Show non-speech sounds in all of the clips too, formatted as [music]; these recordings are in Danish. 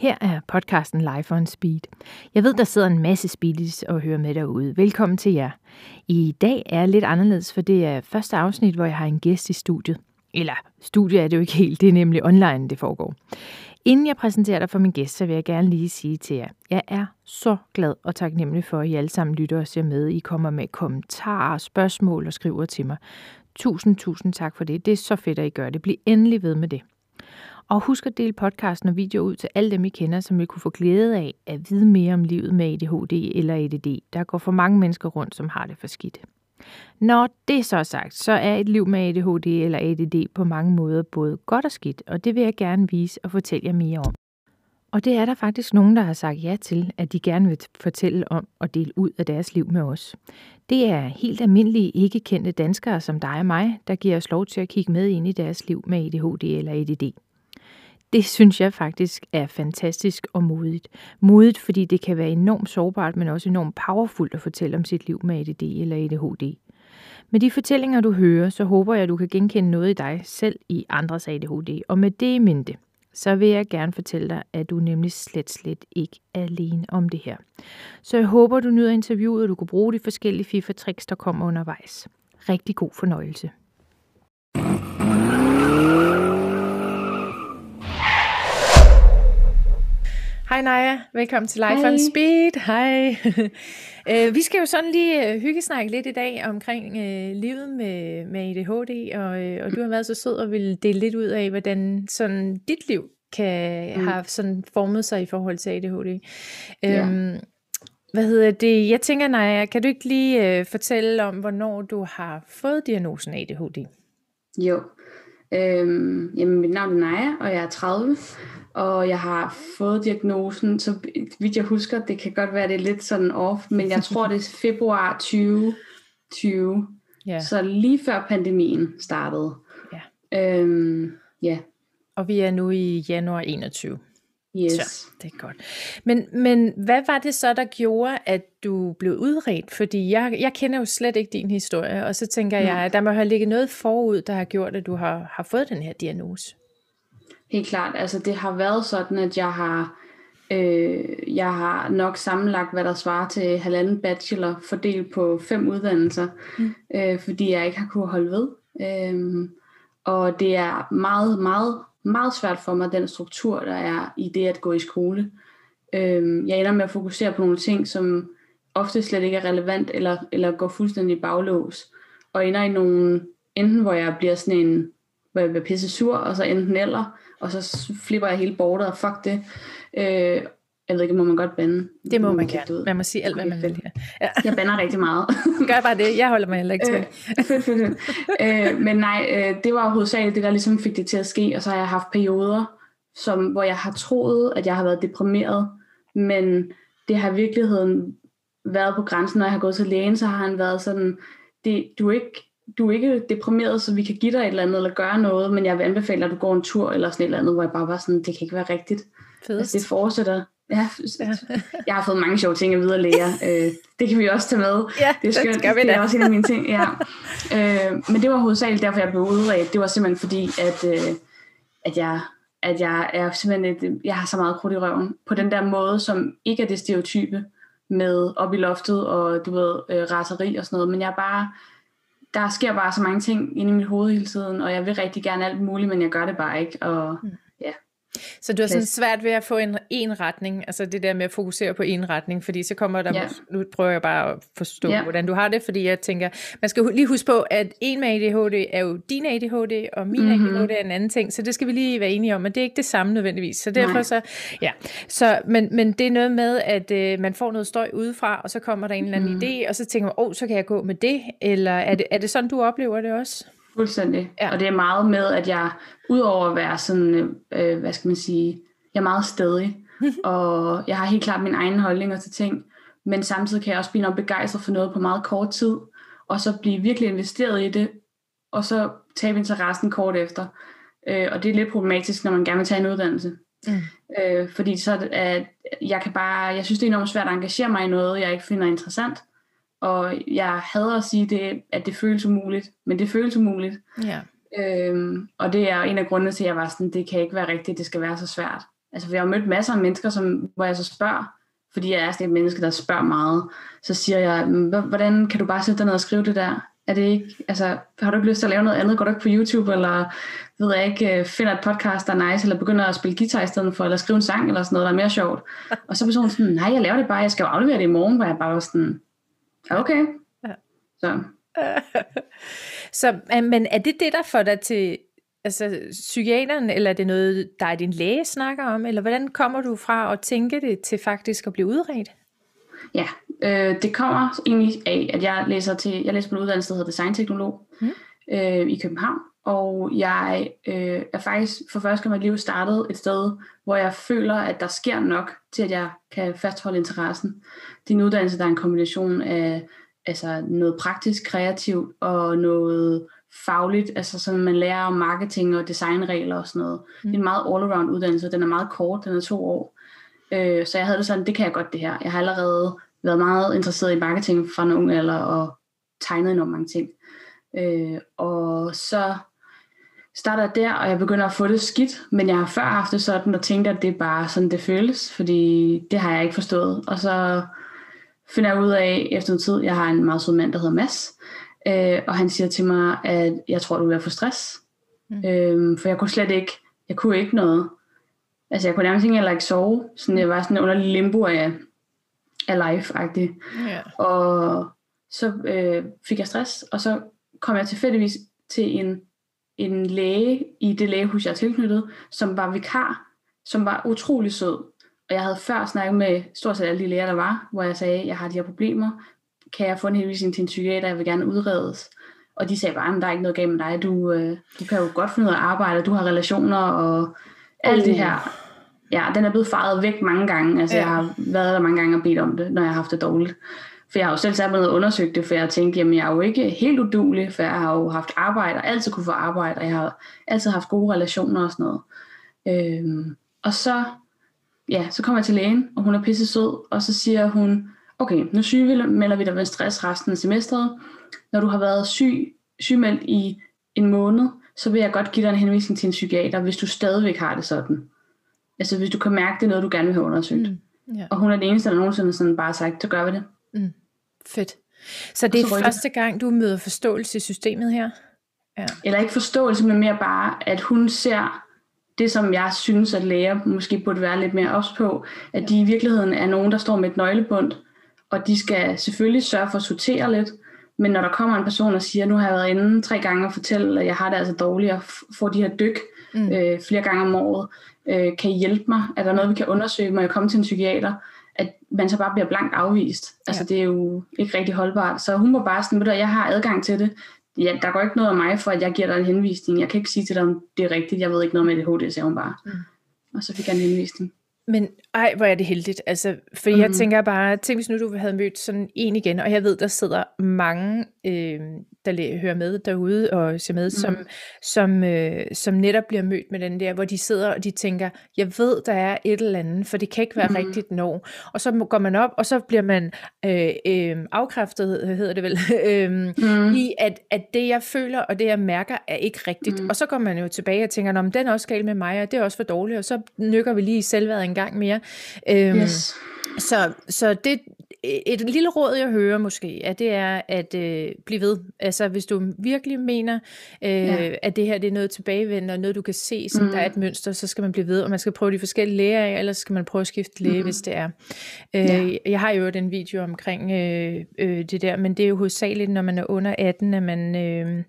Her er podcasten Life on Speed. Jeg ved, der sidder en masse speedies og hører med derude. Velkommen til jer. I dag er lidt anderledes, for det er første afsnit, hvor jeg har en gæst i studiet. Eller studiet er det jo ikke helt, det er nemlig online, det foregår. Inden jeg præsenterer dig for min gæst, så vil jeg gerne lige sige til jer, jeg er så glad og taknemmelig for, at I alle sammen lytter og ser med. I kommer med kommentarer, spørgsmål og skriver til mig. Tusind, tusind tak for det. Det er så fedt, at I gør det. Bliv endelig ved med det. Og husk at dele podcasten og videoer ud til alle dem, I kender, som vil kunne få glæde af at vide mere om livet med ADHD eller ADD. Der går for mange mennesker rundt, som har det for skidt. Når det så er sagt, så er et liv med ADHD eller ADD på mange måder både godt og skidt, og det vil jeg gerne vise og fortælle jer mere om. Og det er der faktisk nogen, der har sagt ja til, at de gerne vil fortælle om og dele ud af deres liv med os. Det er helt almindelige, ikke kendte danskere som dig og mig, der giver os lov til at kigge med ind i deres liv med ADHD eller ADD. Det synes jeg faktisk er fantastisk og modigt. Modigt, fordi det kan være enormt sårbart, men også enormt powerfult at fortælle om sit liv med ADD eller ADHD. Med de fortællinger, du hører, så håber jeg, at du kan genkende noget i dig selv i andres ADHD. Og med det i mente, så vil jeg gerne fortælle dig, at du nemlig slet, slet ikke er alene om det her. Så jeg håber, du nyder interviewet, og du kan bruge de forskellige FIFA-tricks, der kommer undervejs. Rigtig god fornøjelse. Hej Naja, velkommen til Life Hej. on Speed. Hej. [laughs] Øh, vi skal jo sådan lige øh, hyggesnakke lidt i dag omkring øh, livet med, med ADHD, og, øh, og du har været så sød og vil dele lidt ud af, hvordan sådan dit liv kan mm. Mm. have sådan formet sig i forhold til ADHD. Ja. Øhm, hvad hedder det? Jeg tænker, Naja, kan du ikke lige øh, fortælle om, hvornår du har fået diagnosen ADHD? Jo. Øhm, jamen, mit navn er Naja, og jeg er 30, og jeg har fået diagnosen, så vidt jeg husker, det kan godt være, det er lidt sådan off, men jeg tror, det er [laughs] februar 2020, Ja. så lige før pandemien startede. Ja. Øhm, ja, Og vi er nu i januar 21. yes. Så, det er godt. Men, men hvad var det så, der gjorde, at du blev udredt? Fordi jeg, jeg kender jo slet ikke din historie, og så tænker jeg, Nej. at der må have ligget noget forud, der har gjort, at du har, har fået den her diagnose. Helt klart. Altså det har været sådan, at jeg har, øh, jeg har nok sammenlagt, hvad der svarer til halvanden bachelor, fordelt på fem uddannelser, mm. øh, fordi jeg ikke har kunne holde ved. Øh, og det er meget, meget, meget svært for mig, den struktur, der er i det at gå i skole. Øh, jeg ender med at fokusere på nogle ting, som ofte slet ikke er relevant, eller, eller går fuldstændig baglås, og ender i nogle, enten hvor jeg bliver sådan en, hvor jeg bliver pisse sur, og så enten eller, og så flipper jeg hele bordet, og fuck det. Øh, jeg ved ikke, må man godt bande? Det må Nu man gerne. Man må sige alt, hvad Okay, man vil. Ja. Jeg bander rigtig meget. [laughs] Gør bare det. Jeg holder mig heller ikke til. Øh, fedt, fedt, fedt. øh, men nej, øh, det var hovedsageligt det, der ligesom fik det til at ske, og så har jeg haft perioder, som, hvor jeg har troet, at jeg har været deprimeret, men det har i virkeligheden været på grænsen, når jeg har gået til lægen, så har han været sådan, det, du, er ikke, du er ikke deprimeret, så vi kan give dig et eller andet, eller gøre noget, men jeg vil anbefale, at du går en tur, eller sådan et eller andet, hvor jeg bare var sådan, det kan ikke være rigtigt. Fedest. Altså, det fortsætter. Ja, [laughs] jeg har fået mange sjove ting at vide af læger. [laughs] Øh, det kan vi også tage med. Ja, det er skønt. det skal vi det er også en af mine ting. Ja. [laughs] Øh, men det var hovedsageligt derfor, jeg blev udredt. Det var simpelthen fordi, at, øh, at, jeg, at jeg er simpelthen et, jeg har så meget krudt i røven. På den der måde, som ikke er det stereotype med op i loftet og du ved, øh, raseri og sådan noget. Men jeg er bare, der sker bare så mange ting inde i mit hoved hele tiden, og jeg vil rigtig gerne alt muligt, men jeg gør det bare ikke. Og Mm. Så du har sådan svært ved at få en, en retning, altså det der med at fokusere på en retning, fordi så kommer der, Ja. nu prøver jeg bare at forstå, Ja. hvordan du har det, fordi jeg tænker, man skal lige huske på, at en med ADHD er jo din ADHD, og min Mhm. mm-hmm. ADHD er en anden ting, så det skal vi lige være enige om, men det er ikke det samme nødvendigvis, så derfor Nej. så, ja, så, men, men det er noget med, at øh, man får noget støj udefra, og så kommer der en eller anden Mhm. idé, og så tænker man, åh, oh, så kan jeg gå med det, eller er det, er det sådan, du oplever det også? Fuldstændig. Ja. Og det er meget med, at jeg, udover at være sådan, øh, hvad skal man sige, jeg er meget stedig, [laughs] og jeg har helt klart mine egne holdninger til ting, men samtidig kan jeg også blive nok begejstret for noget på meget kort tid, og så blive virkelig investeret i det, og så tabe interessen kort efter. Øh, og det er lidt problematisk, når man gerne vil tage en uddannelse. Mm. Øh, fordi så er at jeg kan bare, jeg synes det er enormt svært at engagere mig i noget, jeg ikke finder interessant. Og jeg hader at sige, det, at det føles umuligt, men det føles umuligt. Ja. Øhm, og det er en af grundene til, at jeg var sådan, det kan ikke være rigtigt, det skal være så svært. Altså, for jeg har mødt masser af mennesker, som, hvor jeg så spørger, fordi jeg er sådan et menneske, der spørger meget, så siger jeg, hvordan kan du bare sætte dig ned og skrive det der? Er det ikke, altså, har du ikke lyst til at lave noget andet? Går du ikke på YouTube, eller ved jeg ikke, øh, finder et podcast, der er nice, eller begynder at spille guitar i stedet for, eller skrive en sang, eller sådan noget, der er mere sjovt. Og så er personen sådan, nej, jeg laver det bare, jeg skal jo aflevere det i morgen, hvor jeg bare var sådan, okay. Ja. Så. [laughs] så, men er det det, der får dig til altså, psykiateren, eller er det noget, der er din læge snakker om, eller hvordan kommer du fra at tænke det til faktisk at blive udredt? Ja, øh, det kommer egentlig af, at jeg læser til, jeg læser på en uddannelse, der hedder designteknolog mm. øh, i København, og jeg øh, er faktisk for første gang i mit liv startet et sted, hvor jeg føler, at der sker nok til, at jeg kan fastholde interessen. Det er en uddannelse, der er en kombination af altså noget praktisk, kreativt og noget fagligt, altså som man lærer om marketing og designregler og sådan noget. Mm. Det er en meget all-around uddannelse, den er meget kort, den er to år. Øh, så jeg havde det sådan, det kan jeg godt det her. Jeg har allerede været meget interesseret i marketing fra en ung alder og tegnet enormt mange ting. Øh, og så starter der, og jeg begynder at få det skidt, men jeg har før haft det sådan, og tænkt, at det er bare sådan, det føles, fordi det har jeg ikke forstået. Og så finder jeg ud af efter en tid, jeg har en meget sød mand, der hedder Mads, øh, og han siger til mig, at jeg tror, du er få stress. Mm. Øh, for jeg kunne slet ikke, jeg kunne ikke noget. Altså jeg kunne nærmest ikke heller ikke sove, sådan jeg var sådan under limbo af, af life-agtig. Yeah. Og så øh, fik jeg stress, og så kom jeg tilfældigvis til en, en læge i det lægehus, jeg er tilknyttet, som var vikar, som var utrolig sød. Og jeg havde før snakket med stort set alle de læger, der var, hvor jeg sagde, jeg har de her problemer, kan jeg få en henvisning til en psykiater, jeg vil gerne udredes. Og de sagde bare, at der er ikke noget galt med dig, du, øh, du kan jo godt finde ud af at arbejde, du har relationer og alt uh. det her. Ja, den er blevet faret væk mange gange. Altså, ja. jeg har været der mange gange og bedt om det, når jeg har haft det dårligt. For jeg har jo selv sat mig ned og undersøgt det, for jeg tænkte, jamen jeg er jo ikke helt udulig, for jeg har jo haft arbejde, og altid kunne få arbejde, og jeg har altid haft gode relationer og sådan noget. Øhm, og så, ja, så kommer jeg til lægen, og hun er pisse sød, og så siger hun, okay, nu sygemelder vi dig med stress resten af semesteret. Når du har været syg, sygemeldt i en måned, så vil jeg godt give dig en henvisning til en psykiater, hvis du stadigvæk har det sådan. Altså hvis du kan mærke, det er noget, du gerne vil have undersøgt. Mm, yeah. Og hun er den eneste, der nogensinde sådan bare sagt, så gør vi det. Mm, fedt. Så det er så første gang, du møder forståelse i systemet her? Ja. Eller ikke forståelse, men mere bare, at hun ser det, som jeg synes, at læger måske burde være lidt mere ops på, at de i virkeligheden er nogen, der står med et nøglebund, og de skal selvfølgelig sørge for at sortere lidt, men når der kommer en person og siger, nu har jeg været inde tre gange og fortælle, at jeg har det altså dårligt, og får de her dyk mm. øh, flere gange om året, øh, kan I hjælpe mig? Er der noget, vi kan undersøge? Må jeg komme til en psykiater? Man så bare bliver blankt afvist. Altså ja. det er jo ikke rigtig holdbart. Så hun må bare sådan, at jeg har adgang til det. Ja, der går ikke noget af mig for, at jeg giver dig en henvisning. Jeg kan ikke sige til dig, om det er rigtigt. Jeg ved ikke noget med det HD, siger hun bare. Mm. Og så fik jeg en henvisning. Men ej, hvor er det heldigt. Altså, for mm. jeg tænker bare, tænk hvis nu du havde mødt sådan en igen, og jeg ved, der sidder mange, øh, der hører med derude og ser med, mm. som, som, øh, som netop bliver mødt med den der, hvor de sidder og de tænker, jeg ved, der er et eller andet, for det kan ikke være mm. rigtigt når. Og så går man op, og så bliver man øh, øh, afkræftet, hedder det vel, [laughs] øh, mm. i at, at det jeg føler og det jeg mærker er ikke rigtigt. Mm. Og så går man jo tilbage og tænker, den er også galt med mig, og det er også for dårligt, og så nykker vi lige i en gang mere. Øh, yes. Så, så det, et lille råd, jeg hører måske, at det er at øh, blive ved. Altså, hvis du virkelig mener, øh, ja. at det her det er noget tilbagevendende, og noget, du kan se, som mm. der er et mønster, så skal man blive ved, og man skal prøve de forskellige læger af, eller skal man prøve at skifte læge, mm. hvis det er. Øh, ja. Jeg har jo den video omkring øh, øh, det der, men det er jo hovedsageligt, når man er under 18, at man... Øh,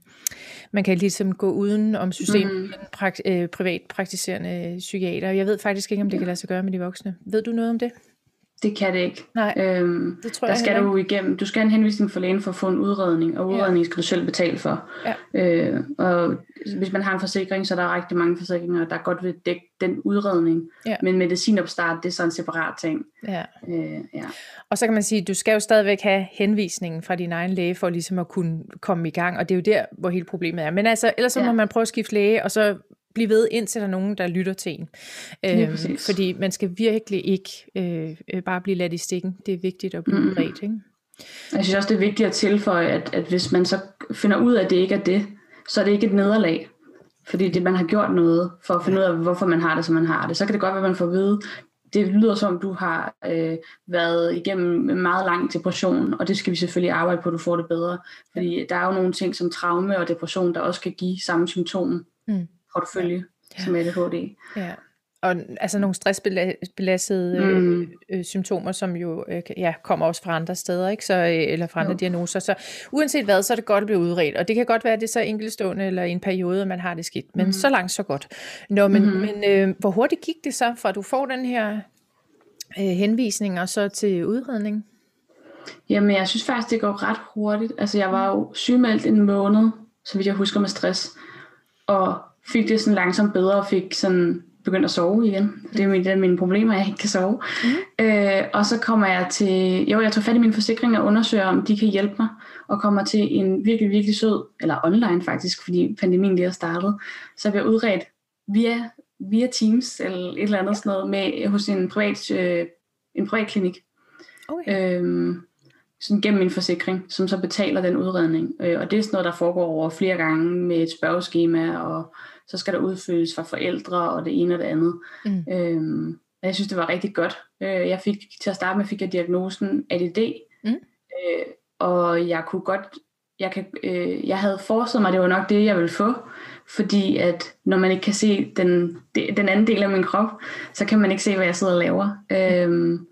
man kan ligesom gå uden om systemet mm. prak, øh, privat praktiserende psykiater. Jeg ved faktisk ikke, om det kan lade sig gøre med de voksne. Ved du noget om det? Det kan det ikke. Nej, øhm, det tror der jeg skal du igennem, du skal have en henvisning for lægen for at få en udredning, og udredning ja. skal du selv betale for. Ja. Øh, og hvis man har en forsikring, så er der rigtig mange forsikringer, der godt vil dække den udredning. Ja. Men medicinopstart, det er så en separat ting. Ja. Øh, ja. Og så kan man sige, at du skal jo stadigvæk have henvisningen fra din egen læge, for ligesom at kunne komme i gang, og det er jo der, hvor hele problemet er. Men altså, ellers så ja. må man prøve at skifte læge, og så blive ved, indtil der er nogen, der lytter til en. Øhm, fordi man skal virkelig ikke øh, øh, bare blive ladt i stikken. Det er vigtigt at blive mm. ret. Ikke? Jeg synes også, det er vigtigt at tilføje, at, at hvis man så finder ud af, at det ikke er det, så er det ikke et nederlag. fordi det, man har gjort noget for at finde ud af, hvorfor man har det, som man har det. Så kan det godt være, at man får at vide, det lyder som, du har øh, været igennem en meget lang depression, og det skal vi selvfølgelig arbejde på, at du får det bedre. Fordi der er jo nogle ting som traume og depression, der også kan give samme symptom, mm. Portefølje, ja. som ADHD. Ja og altså nogle stressbelastede øh, mm. øh, symptomer, som jo øh, ja, kommer også fra andre steder, ikke? Så, øh, eller fra andre jo. diagnoser. Så uanset hvad, så er det godt at blive udredt. Og det kan godt være, at det er så enkeltstående eller i en periode, man har det skidt. Men mm. så langt, så godt. Nå, men, mm. men øh, hvor hurtigt gik det så, fra du får den her øh, henvisning, og så til udredning? Jamen, jeg synes faktisk, det går ret hurtigt. Altså, jeg var jo sygemeldt en måned, så vidt jeg husker med stress. Og fik det sådan langsomt bedre, og fik sådan begyndt at sove igen. Det er mit, det er mine problemer, at jeg ikke kan sove. Mm. Øh, og så kommer jeg til, jo jeg tager fat i min forsikring og undersøger, om de kan hjælpe mig, og kommer til en virkelig, virkelig sød, eller online faktisk, fordi pandemien lige er startet, så jeg bliver udredt via, via Teams, eller et eller andet sådan noget, med, hos en privat, øh, en privat klinik. Okay. Øhm, sådan gennem min forsikring, som så betaler den udredning. Øh, og det er sådan noget, der foregår over flere gange med et spørgeskema og så skal der udfyldes fra forældre og det ene og det andet. Mm. Øhm, jeg synes, det var rigtig godt. Øh, jeg fik til at starte med fik jeg diagnosen ADD, mm. øh, og jeg kunne godt, jeg, kan, øh, jeg havde forestillet mig, at det var nok det, jeg ville få, fordi at når man ikke kan se den, den anden del af min krop, så kan man ikke se, hvad jeg sidder og laver. Øhm,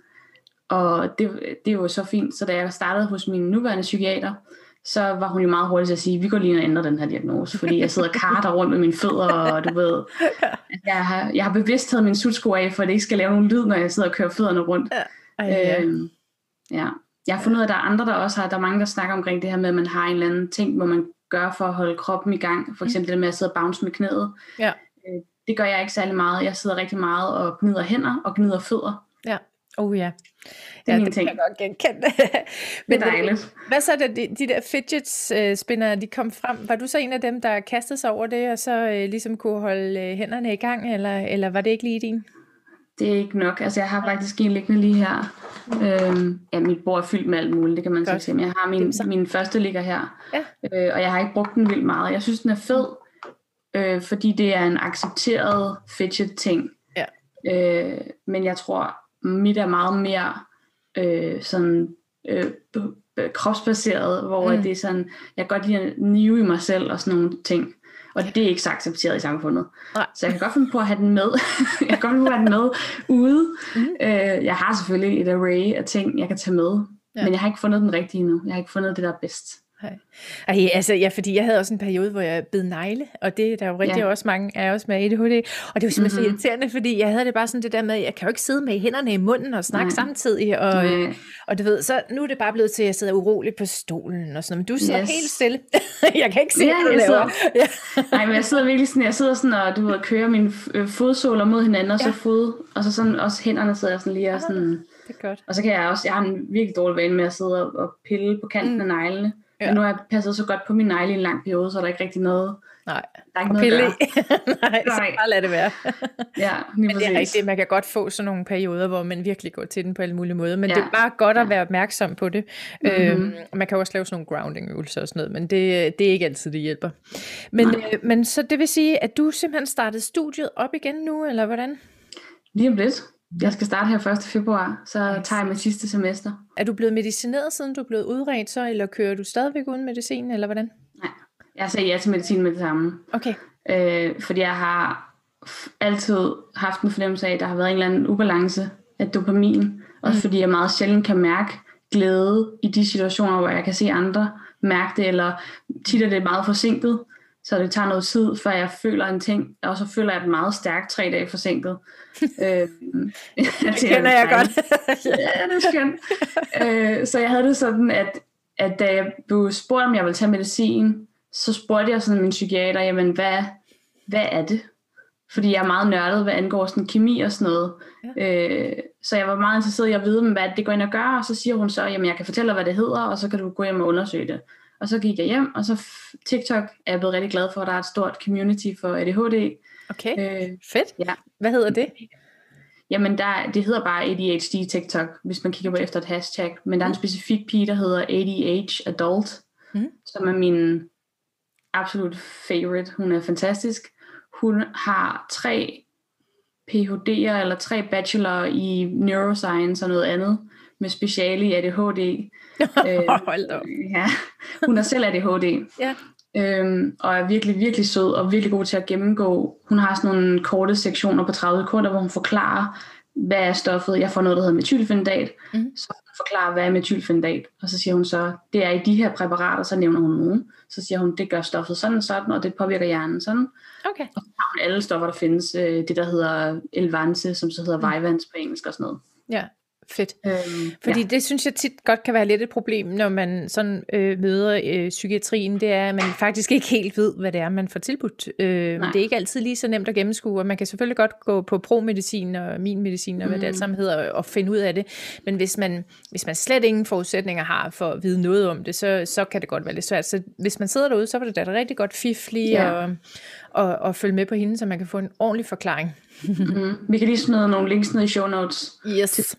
og det, det er jo så fint, så da jeg startede hos min nuværende psykiater, så var hun jo meget hurtig til at sige, vi går lige og ændrer den her diagnose, fordi jeg sidder og karter rundt med mine fødder, og du ved, [laughs] jeg har, jeg har bevidst taget min sutsko af, for at det ikke skal lave nogen lyd, når jeg sidder og kører fødderne rundt. Ja. Ej, ja. Øhm, ja. Jeg har fundet ud af, at der er andre, der også har, der er mange, der snakker omkring det her med, at man har en eller anden ting, hvor man gør for at holde kroppen i gang. For eksempel mm. det med at sidde og bounce med knæet. Ja. Øh, det gør jeg ikke særlig meget. Jeg sidder rigtig meget og gnider hænder og gnider fødder. Ja. Oh ja. Det ja, det ting. kan jeg godt genkende. [laughs] Men det er dejligt. Hvad så, da de, de der fidget uh, spinner, de kom frem, var du så en af dem, der kastede sig over det, og så uh, ligesom kunne holde uh, hænderne i gang, eller, eller var det ikke lige din? Det er ikke nok. Altså, jeg har faktisk en liggende lige her. Øhm, ja, mit bord er fyldt med alt muligt, det kan man Godt. sige. Men jeg har min, min første ligger her, ja. øh, og jeg har ikke brugt den vildt meget. Jeg synes, den er fed, øh, fordi det er en accepteret fidget-ting. Ja. Øh, men jeg tror, mit er meget mere øh, sådan øh, kropsbaseret, hvor mm. det er sådan, jeg kan godt lide at nive i mig selv og sådan nogle ting. Og det er ikke så accepteret i samfundet. Nej. Så jeg kan godt finde på at have den med. [laughs] jeg kan godt finde på at have den med ude. Mm. Øh, jeg har selvfølgelig et array af ting, jeg kan tage med. Ja. Men jeg har ikke fundet den rigtige endnu. Jeg har ikke fundet det, der er bedst. Ej, altså, ja, fordi jeg havde også en periode, hvor jeg bed negle, og det er der jo rigtig ja. også mange af os med ADHD, og det var simpelthen mm-hmm. så irriterende, fordi jeg havde det bare sådan det der med, jeg kan jo ikke sidde med hænderne i munden og snakke Nej. samtidig, og, øh, og du ved, så nu er det bare blevet til, at jeg sidder urolig på stolen og sådan men du sidder yes. helt stille. [laughs] jeg kan ikke se, ja, hvad du laver. ja. Nej, men jeg sidder virkelig sådan, jeg sidder sådan og du ved, kører mine øh, fodsåler mod hinanden, og så ja. fod, og så sådan også hænderne sidder jeg sådan lige og sådan, det er godt. og så kan jeg også, jeg har en virkelig dårlig vane med at sidde og pille på kanten mm. af neglene, Ja. Men nu har jeg passet så godt på min negle i en lang periode, så er der ikke rigtig noget. Nej, der er ikke noget at [laughs] Nej, så bare lad det være. [laughs] ja, Men det er rigtigt, man kan godt få sådan nogle perioder, hvor man virkelig går til den på alle mulige måder. Men ja. det er bare godt at være opmærksom på det. Mm-hmm. Øhm, man kan også lave sådan nogle grounding øvelser og sådan noget, men det, det er ikke altid, det hjælper. Men, øh, men så det vil sige, at du simpelthen startede studiet op igen nu, eller hvordan? Lige om lidt. Jeg skal starte her 1. februar, så tager jeg mit sidste semester. Er du blevet medicineret, siden du er blevet udredt så, eller kører du stadigvæk uden medicin, eller hvordan? Nej, jeg sagde ja til medicin med det samme. Okay. Øh, fordi jeg har altid haft en fornemmelse af, at der har været en eller anden ubalance af dopamin. Også mm. fordi jeg meget sjældent kan mærke glæde i de situationer, hvor jeg kan se andre mærke det, eller tit er det meget forsinket. Så det tager noget tid, før jeg føler en ting, og så føler jeg det meget stærkt tre dage forsinket. [laughs] øh, det [laughs] kender jeg godt. [laughs] ja, det er skønt. øh, så jeg havde det sådan, at, at da jeg blev spurgt, om jeg ville tage medicin, så spurgte jeg sådan min psykiater, jamen hvad, hvad er det? Fordi jeg er meget nørdet, hvad angår sådan kemi og sådan noget. Ja. Øh, så jeg var meget interesseret i at vide, hvad det går ind og gør, og så siger hun så, jamen jeg kan fortælle dig, hvad det hedder, og så kan du gå hjem og undersøge det. Og så gik jeg hjem, og så TikTok er jeg blevet rigtig glad for, at der er et stort community for ADHD. Okay, øh, fedt. Ja. Hvad hedder det? Jamen, der, det hedder bare ADHD TikTok, hvis man kigger på efter et hashtag. Men der er en mm. specifik pige, der hedder ADH Adult, mm. som er min absolut favorite. Hun er fantastisk. hun har tre PhD'er eller tre bachelor i neuroscience og noget andet med speciale i ADHD. øh, [laughs] Hold da. Ja, hun er selv ADHD. ja. Øhm, og er virkelig, virkelig sød og virkelig god til at gennemgå. Hun har sådan nogle korte sektioner på 30 sekunder, hvor hun forklarer, hvad er stoffet. Jeg får noget, der hedder metylfenidat. Mhm. Så hun forklarer, hvad er metylfenidat. Og så siger hun så, det er i de her præparater, så nævner hun nogen. Så siger hun, det gør stoffet sådan og sådan, og det påvirker hjernen sådan. Okay. Og så har hun alle stoffer, der findes. Øh, det, der hedder Elvanse, som så hedder Mm. Vyvanse på engelsk og sådan noget. Ja, fedt. Øhm, Fordi ja. det synes jeg tit godt kan være lidt et problem, når man sådan øh, møder øh, psykiatrien, det er, at man faktisk ikke helt ved, hvad det er, man får tilbudt. Øh, Nej. det er ikke altid lige så nemt at gennemskue, og man kan selvfølgelig godt gå på pro-medicin og min medicin og hvad det alt sammen hedder, og finde ud af det. Men hvis man, hvis man slet ingen forudsætninger har for at vide noget om det, så, så kan det godt være lidt svært. Så hvis man sidder derude, så var det da rigtig godt fif lige Ja. at, og, og følge med på hende, så man kan få en ordentlig forklaring. Mm. Vi kan lige smide nogle links ned i show notes. Yes.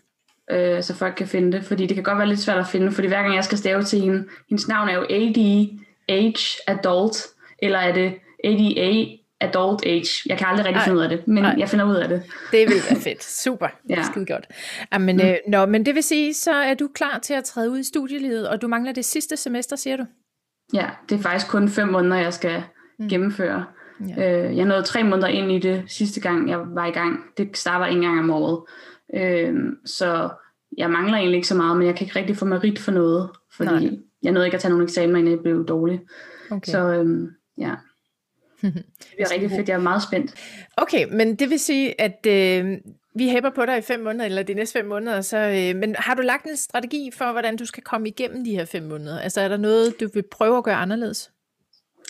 Øh, så folk kan finde det, fordi det kan godt være lidt svært at finde, fordi hver gang jeg skal stave til hende, hendes navn er jo ADH Adult, eller er det ADA Adult Age. Jeg kan aldrig rigtig Ej. finde ud af det, men Ej. jeg finder ud af det. Det vil være fedt. Super. [laughs] Ja. Skide godt. Jamen, mm. øh, nå, men det vil sige, så er du klar til at træde ud i studielivet, og du mangler det sidste semester, siger du? Ja, det er faktisk kun fem måneder, jeg skal mm. gennemføre. Ja. Øh, jeg nåede tre måneder ind i det sidste gang, jeg var i gang. Det starter en gang om året. Øh, så jeg mangler egentlig ikke så meget, men jeg kan ikke rigtig få merit for noget, fordi Nej. Jeg nåede ikke at tage nogle eksamener, inden jeg blev dårlig. Okay. Så øhm, ja, [laughs] det bliver rigtig fedt. Jeg er meget spændt. okay, men det vil sige, at øh, vi hæpper på dig i fem måneder, eller de næste fem måneder, så, øh, men har du lagt en strategi for, hvordan du skal komme igennem de her fem måneder? Altså er der noget, du vil prøve at gøre anderledes?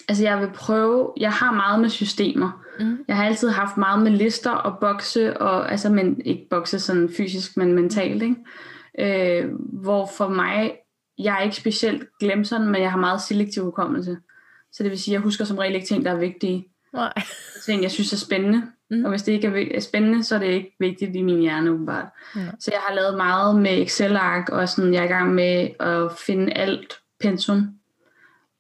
Altså jeg vil prøve, jeg har meget med systemer. Mhm. Jeg har altid haft meget med lister og bokse, og, altså men ikke bokse sådan fysisk, men mentalt. Ikke? Øh, hvor for mig, jeg er ikke specielt glemsom, men jeg har meget selektiv hukommelse. Så det vil sige, at jeg husker som regel ikke ting, der er vigtige. Nej. [laughs] Ting, jeg synes er spændende. Mm. Og hvis det ikke er er spændende, så er det ikke vigtigt i min hjerne, åbenbart. Ja. Så jeg har lavet meget med Excel-ark, og sådan, jeg er i gang med at finde alt pensum.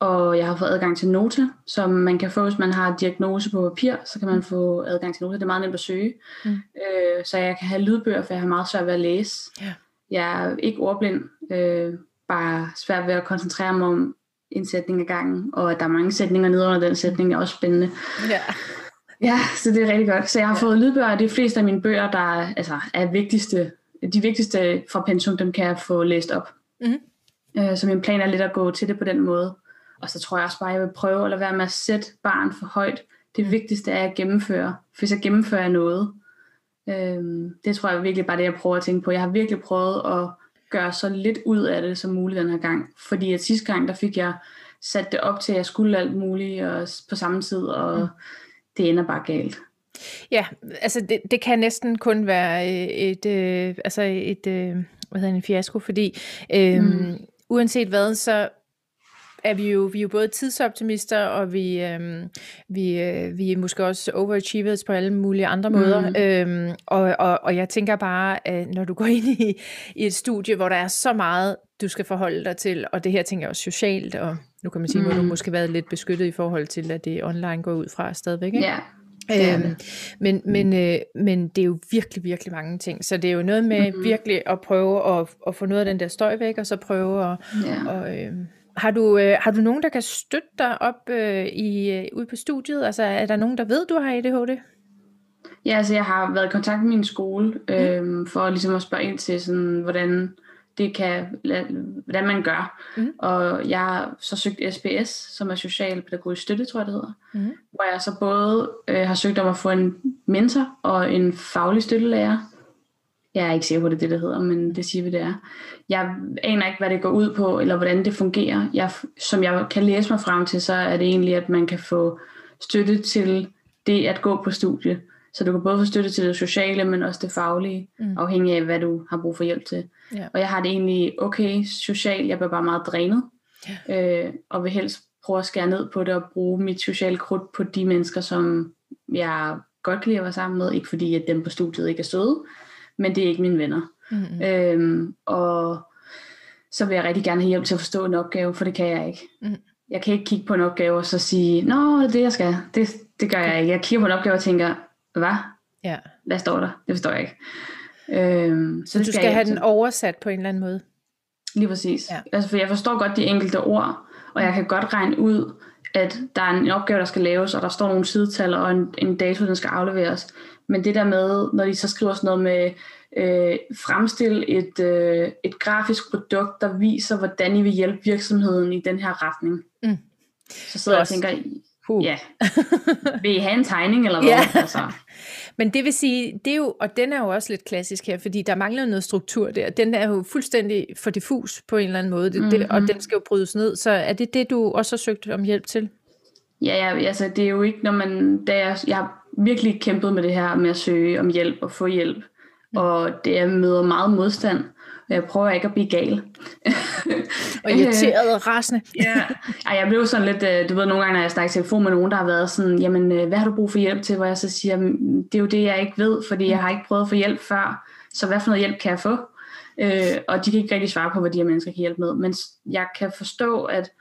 Og jeg har fået adgang til Nota, som man kan få, hvis man har diagnose på papir, så kan man få adgang til Nota. Det er meget nemt at søge. Mm. Øh, så jeg kan have lydbøger, for jeg har meget svært ved at læse. Ja. Jeg er ikke ordblind, øh, bare svært ved at koncentrere mig om en sætning ad gangen, og at der er mange sætninger nede under den sætning, er også spændende. Ja. Ja, så det er rigtig godt. Så jeg har ja. fået lydbøger, og de fleste af mine bøger, der er, altså, er vigtigste, de vigtigste fra pensum, dem kan jeg få læst op. Mhm. Øh, så min plan er lidt at gå til det på den måde. Og så tror jeg også bare, at jeg vil prøve at lade være med at sætte barn for højt. Det vigtigste er at gennemføre. Hvis jeg gennemfører noget, øh, det tror jeg virkelig bare det, jeg prøver at tænke på. Jeg har virkelig prøvet at gøre så lidt ud af det som muligt den her gang. Fordi at sidste gang, der fik jeg sat det op til, at jeg skulle alt muligt og på samme tid, og Mm. det ender bare galt. Ja, altså det, det kan næsten kun være øh, et, øh, altså et, øh, hvad hedder det, en fiasko, fordi øh, mm. uanset hvad, så er vi jo, vi er jo både tidsoptimister, og vi, øh, vi, øh, vi er måske også overachievers på alle mulige andre måder. Mm. Øh, og, og, og jeg tænker bare, at når du går ind i, i et studie, hvor der er så meget, du skal forholde dig til, og det her tænker jeg også socialt, og nu kan man sige, mm. hvor du Mm. måske været lidt beskyttet i forhold til, at det online går ud fra stadigvæk, ikke? Ja, er Øhm, men, men, øh, men det er jo virkelig, virkelig mange ting. Så det er jo noget med mm-hmm. virkelig at prøve at, at få noget af den der støj væk, og så prøve at... ja. Og, øh, har, du, øh, har du nogen, der kan støtte dig op øh, i, øh, ude på studiet? Altså er der nogen, der ved, du har ADHD? Ja, altså jeg har været i kontakt med min skole, øhm, for ligesom at spørge ind til, sådan, hvordan det kan, hvordan man gør. Mhm. Og jeg har så søgt SPS, som er socialpædagogisk støtte, tror jeg det hedder. Mhm. Hvor jeg så både øh, har søgt om at få en mentor og en faglig støttelærer. Jeg er ikke sikker på, det er det, det hedder, men det siger vi, det er. Jeg aner ikke, hvad det går ud på, eller hvordan det fungerer. Jeg, som jeg kan læse mig frem til, så er det egentlig, at man kan få støtte til det at gå på studie. Så du kan både få støtte til det sociale, men også det faglige, Mm. afhængig af, hvad du har brug for hjælp til. Ja. Og jeg har det egentlig okay socialt. Jeg bliver bare meget drænet, ja. øh, og vil helst prøve at skære ned på det og bruge mit sociale krudt på de mennesker, som jeg godt kan lide at være sammen med. Ikke fordi, at dem på studiet ikke er søde, men det er ikke mine venner. Mm-hmm. Øhm, og så vil jeg rigtig gerne have hjælp til at forstå en opgave, for det kan jeg ikke. Mm. Jeg kan ikke kigge på en opgave og så sige, nå, det er det, jeg skal. Det, Det gør jeg ikke. Jeg kigger på en opgave og tænker, hvad? Ja. Hvad står der? Det forstår jeg ikke. Øhm, så, så du skal have den oversat på en eller anden måde? Lige præcis. Ja. Altså, for jeg forstår godt de enkelte ord, og jeg kan godt regne ud, at der er en opgave, der skal laves, og der står nogle sidetal og en, en dato, den skal afleveres. Men det der med, når de så skriver sådan noget med, øh, fremstille et, øh, et grafisk produkt, der viser, hvordan I vil hjælpe virksomheden i den her retning. Mm. Så sidder jeg og tænker, uh. ja, vil I have en tegning, eller hvad? Ja. Altså. [laughs] Men det vil sige, det er jo, og den er jo også lidt klassisk her, fordi der mangler noget struktur der. Den er jo fuldstændig for diffus på en eller anden måde, det, mm-hmm. det, og den skal jo brydes ned. Så er det det, du også har søgt om hjælp til? Ja, ja altså det er jo ikke, når man, da jeg, jeg har virkelig kæmpet med det her med at søge om hjælp og få hjælp, og det er møder meget modstand, jeg prøver ikke at blive gal. og irriteret og rasende. ja, Ej, jeg blev sådan lidt, øh, du ved nogle gange, når jeg snakker telefon med nogen, der har været sådan, jamen øh, hvad har du brug for hjælp til, hvor jeg så siger, det er jo det, jeg ikke ved, fordi jeg har ikke prøvet at få hjælp før, så hvad for noget hjælp kan jeg få? Øh, og de kan ikke rigtig svare på, hvad de her mennesker kan hjælpe med, men jeg kan forstå, at,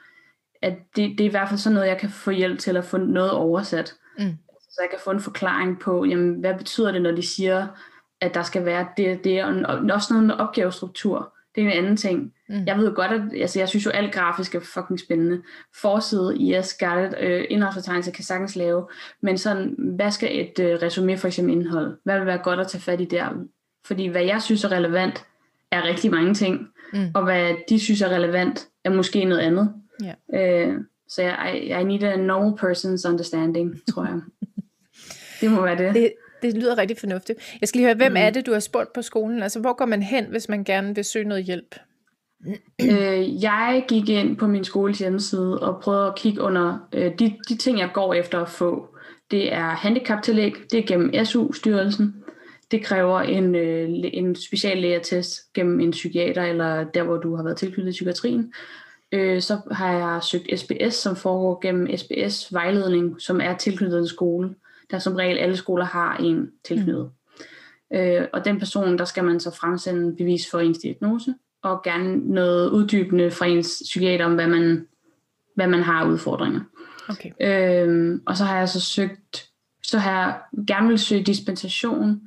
at det, det er i hvert fald sådan noget, jeg kan få hjælp til at få noget oversat. Mm. Så jeg kan få en forklaring på, jamen, hvad betyder det, når de siger, at der skal være det, det og også noget med opgavestruktur. Det er en anden ting. Mm. Jeg ved godt, at altså, jeg synes jo, alt grafisk er fucking spændende. Forside, yes, got it. Øh, indholdsfortegnelse kan sagtens lave. Men sådan, hvad skal et øh, resume for eksempel indhold? Hvad vil være godt at tage fat i der? Fordi hvad jeg synes er relevant, er rigtig mange ting. Mm. Og hvad de synes er relevant, er måske noget andet. Yeah. Øh, så jeg, I, I need a normal person's understanding, tror jeg. [laughs] det må være det. det det lyder rigtig fornuftigt. Jeg skal lige høre, hvem mm. er det, du har spurgt på skolen? Altså, hvor går man hen, hvis man gerne vil søge noget hjælp? Øh, jeg gik ind på min skoles hjemmeside og prøvede at kigge under øh, de, de ting, jeg går efter at få. Det er handicaptillæg, det er gennem SU-styrelsen. Det kræver en, øh, en speciallægetest gennem en psykiater, eller der, hvor du har været tilknyttet psykiatrien. Øh, så har jeg søgt SBS, som foregår gennem SBS-vejledning, som er tilknyttet en skole der som regel alle skoler har en tilknyttet. Mm. Øh, og den person, der skal man så fremsende bevis for ens diagnose, og gerne noget uddybende fra ens psykiater om, hvad man, hvad man har af udfordringer. Okay. Øh, og så har jeg så søgt, så har jeg gerne vil søge dispensation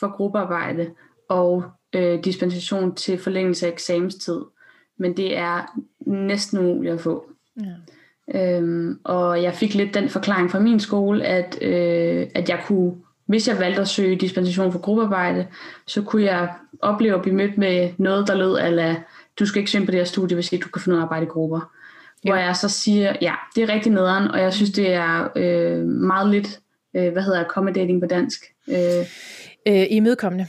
for gruppearbejde og øh, dispensation til forlængelse af eksamenstid. Men det er næsten umuligt at få. Ja. Øhm, og jeg fik lidt den forklaring fra min skole, at, øh, at jeg kunne, hvis jeg valgte at søge dispensation for gruppearbejde, så kunne jeg opleve at blive mødt med noget, der lød ala, du skal ikke søge på det her studie, hvis ikke du kan finde ud af at arbejde i grupper. Ja. Hvor jeg så siger, ja, det er rigtig nederen, og jeg synes, det er øh, meget lidt, øh, hvad hedder accommodating på dansk? Øh, øh, imødekommende.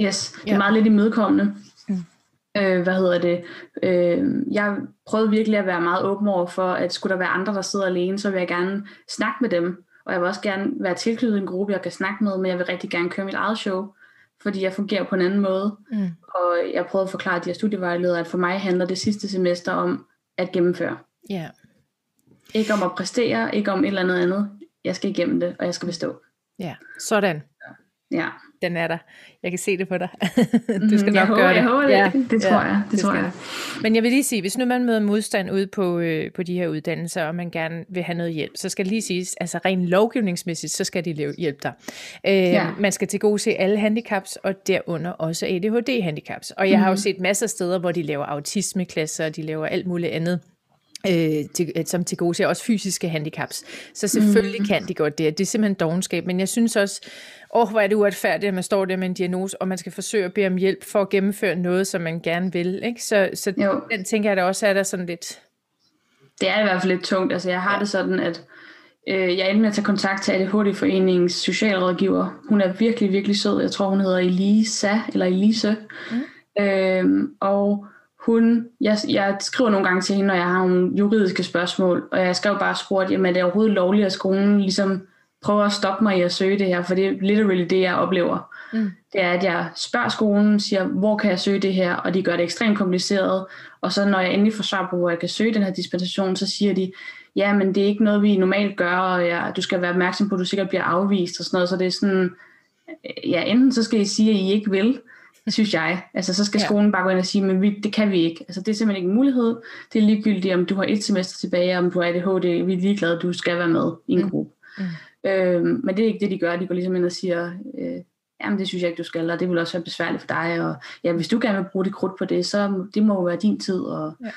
Yes, det er ja. meget lidt imødekommende. Øh, hvad hedder det? Øh, jeg prøvede virkelig at være meget åben over for, at skulle der være andre, der sidder alene, så vil jeg gerne snakke med dem. Og jeg vil også gerne være tilknyttet en gruppe, jeg kan snakke med, men jeg vil rigtig gerne køre mit eget show, fordi jeg fungerer på en anden måde. Mm. Og jeg prøvede at forklare de her studievejledere, at for mig handler det sidste semester om at gennemføre. Yeah. Ikke om at præstere, ikke om et eller andet andet. Jeg skal igennem det, og jeg skal bestå. Ja, sådan. Ja den er der. Jeg kan se det på dig. [laughs] du skal mm, nok gøre det. Jeg håber det. Ja, det tror ja, jeg. Det, det tror jeg. Men jeg vil lige sige, hvis nu man møder modstand ude på, øh, på de her uddannelser, og man gerne vil have noget hjælp, så skal lige siges, altså rent lovgivningsmæssigt, så skal de hjælpe dig. Øh, ja. Man skal til gode se alle handicaps, og derunder også ADHD-handicaps. Og jeg mm. har jo mhm. set masser af steder, hvor de laver autismeklasser, og de laver alt muligt andet øh, til, øh, som til gode ser også fysiske handicaps. Så selvfølgelig mm. kan de godt det. Det er simpelthen dogenskab, men jeg synes også, åh, hvor er det uretfærdigt, at man står der med en diagnose, og man skal forsøge at bede om hjælp for at gennemføre noget, som man gerne vil. Ikke? Så, så den tænker jeg da også, er der sådan lidt... Det er i hvert fald lidt tungt. Altså jeg har ja. det sådan, at øh, jeg endte med at tage kontakt til ADHD-foreningens socialrådgiver. Hun er virkelig, virkelig sød. Jeg tror, hun hedder Elisa, eller Elise. Mm. Øh, og hun, jeg, jeg skriver nogle gange til hende, når jeg har nogle juridiske spørgsmål, og jeg skrev bare spurgt, jamen er det overhovedet lovligt, at skolen ligesom prøver at stoppe mig i at søge det her, for det er literally det, jeg oplever. Mm. Det er, at jeg spørger skolen, siger, hvor kan jeg søge det her, og de gør det ekstremt kompliceret, og så når jeg endelig får svar på, hvor jeg kan søge den her dispensation, så siger de, ja, men det er ikke noget, vi normalt gør, og ja, du skal være opmærksom på, at du sikkert bliver afvist og sådan noget, så det er sådan, ja, enten så skal I sige, at I ikke vil, synes jeg. Altså, så skal ja. skolen bare gå ind og sige, men vi, det kan vi ikke. Altså, det er simpelthen ikke en mulighed. Det er ligegyldigt, om du har et semester tilbage, om du har ADHD. Vi er ligeglade, du skal være med i en mm. gruppe. Mm. Øh, men det er ikke det, de gør. De går ligesom ind og siger, øh, jamen det synes jeg ikke, du skal, og det vil også være besværligt for dig, og ja, hvis du gerne vil bruge dit krudt på det, så det må jo være din tid, og ja.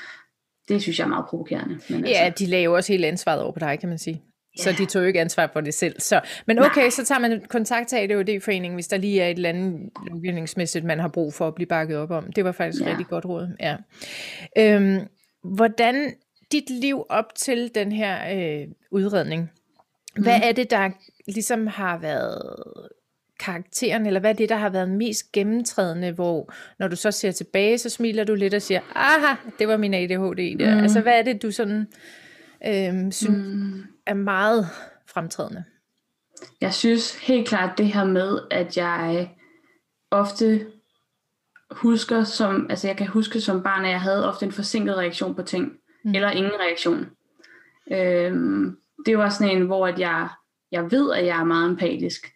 det synes jeg er meget provokerende. Men ja, altså, de jo også hele ansvaret over på dig, kan man sige. Så de tog jo ikke ansvar for det selv. Så, men okay, Nej. så tager man kontakt til ADHD-foreningen, hvis der lige er et eller andet lovgivningsmæssigt, man har brug for at blive bakket op om. Det var faktisk ja. rigtig godt råd. Ja. Øhm, hvordan dit liv op til den her øh, udredning, hvad mm. er det, der ligesom har været karakteren, eller hvad er det, der har været mest gennemtrædende, hvor når du så ser tilbage, så smiler du lidt og siger, aha, det var min ADHD der. Mm. Altså, hvad er det, du sådan øh, synes mm. Er meget fremtrædende? Jeg synes helt klart det her med, at jeg ofte husker som, altså jeg kan huske som barn, at jeg havde ofte en forsinket reaktion på ting, mm. eller ingen reaktion. Øhm, det var sådan en, hvor at jeg, jeg ved, at jeg er meget empatisk,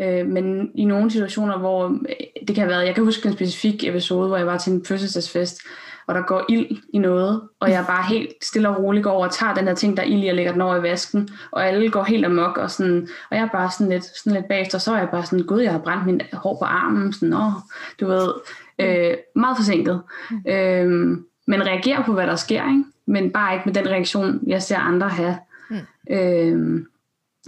Øh, men i nogle situationer, hvor øh, det kan være, jeg kan huske en specifik episode, hvor jeg var til en fødselsdagsfest, og der går ild i noget, og jeg bare helt stille og roligt går over og tager den her ting, der er ild i, og lægger den over i vasken, og alle går helt amok, og, sådan, og jeg er bare sådan lidt, sådan lidt bagefter, så er jeg bare sådan, gud, jeg har brændt min hår på armen, sådan, åh, du ved, øh, meget forsinket. Øh, men reagerer på, hvad der sker, ikke? men bare ikke med den reaktion, jeg ser andre have. Mm. Øh,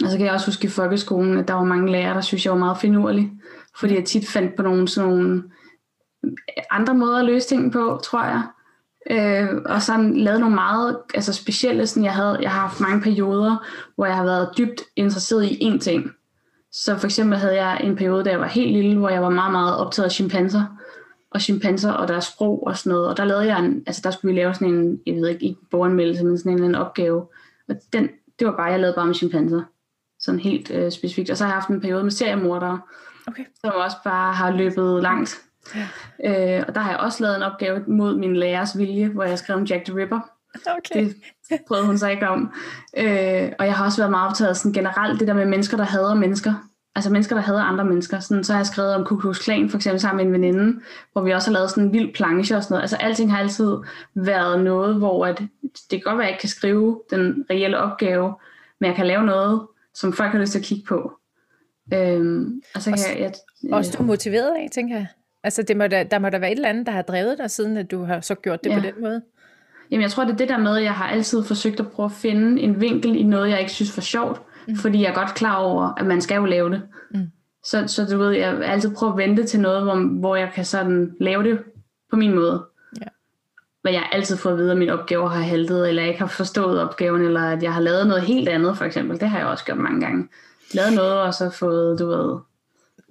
og så kan jeg også huske i folkeskolen, at der var mange lærere, der synes, jeg var meget finurlig. Fordi jeg tit fandt på nogle, sådan nogle andre måder at løse ting på, tror jeg. Øh, og så lavet nogle meget altså specielle, sådan jeg, havde, jeg har haft mange perioder, hvor jeg har været dybt interesseret i én ting. Så for eksempel havde jeg en periode, da jeg var helt lille, hvor jeg var meget, meget optaget af chimpanser og chimpanser og deres sprog og sådan noget. Og der lavede jeg en, altså der skulle vi lave sådan en, jeg ved ikke, ikke boganmeldelse, men sådan en, en opgave. Og den, det var bare, jeg lavede bare med chimpanser sådan helt øh, specifikt. Og så har jeg haft en periode med seriemordere, okay. som også bare har løbet langt. Ja. Øh, og der har jeg også lavet en opgave mod min lærers vilje, hvor jeg skrev om Jack the Ripper. Okay. Det prøvede hun sig ikke om. Øh, og jeg har også været meget optaget sådan generelt det der med mennesker, der hader mennesker. Altså mennesker, der hader andre mennesker. Sådan, så har jeg skrevet om Ku Klux Klan, for eksempel sammen med en veninde, hvor vi også har lavet sådan en vild planche og sådan noget. Altså alting har altid været noget, hvor at, det kan godt være, at jeg ikke kan skrive den reelle opgave, men jeg kan lave noget, som folk har lyst til at kigge på. Øhm, og så kan også, jeg, jeg, også du er motiveret af, tænker jeg. Altså det må da, der må da være et eller andet, der har drevet dig, siden at du har så gjort det ja. på den måde. Jamen jeg tror, det er det der med, at jeg har altid forsøgt at prøve at finde en vinkel i noget, jeg ikke synes var sjovt. Mm. Fordi jeg er godt klar over, at man skal jo lave det. Mm. Så, så du ved, jeg altid prøver at vente til noget, hvor, hvor jeg kan sådan lave det på min måde hvad jeg altid får at vide, at mine opgaver har haltet, eller jeg ikke har forstået opgaven, eller at jeg har lavet noget helt andet, for eksempel. Det har jeg også gjort mange gange. Lavet noget, og så fået, du ved...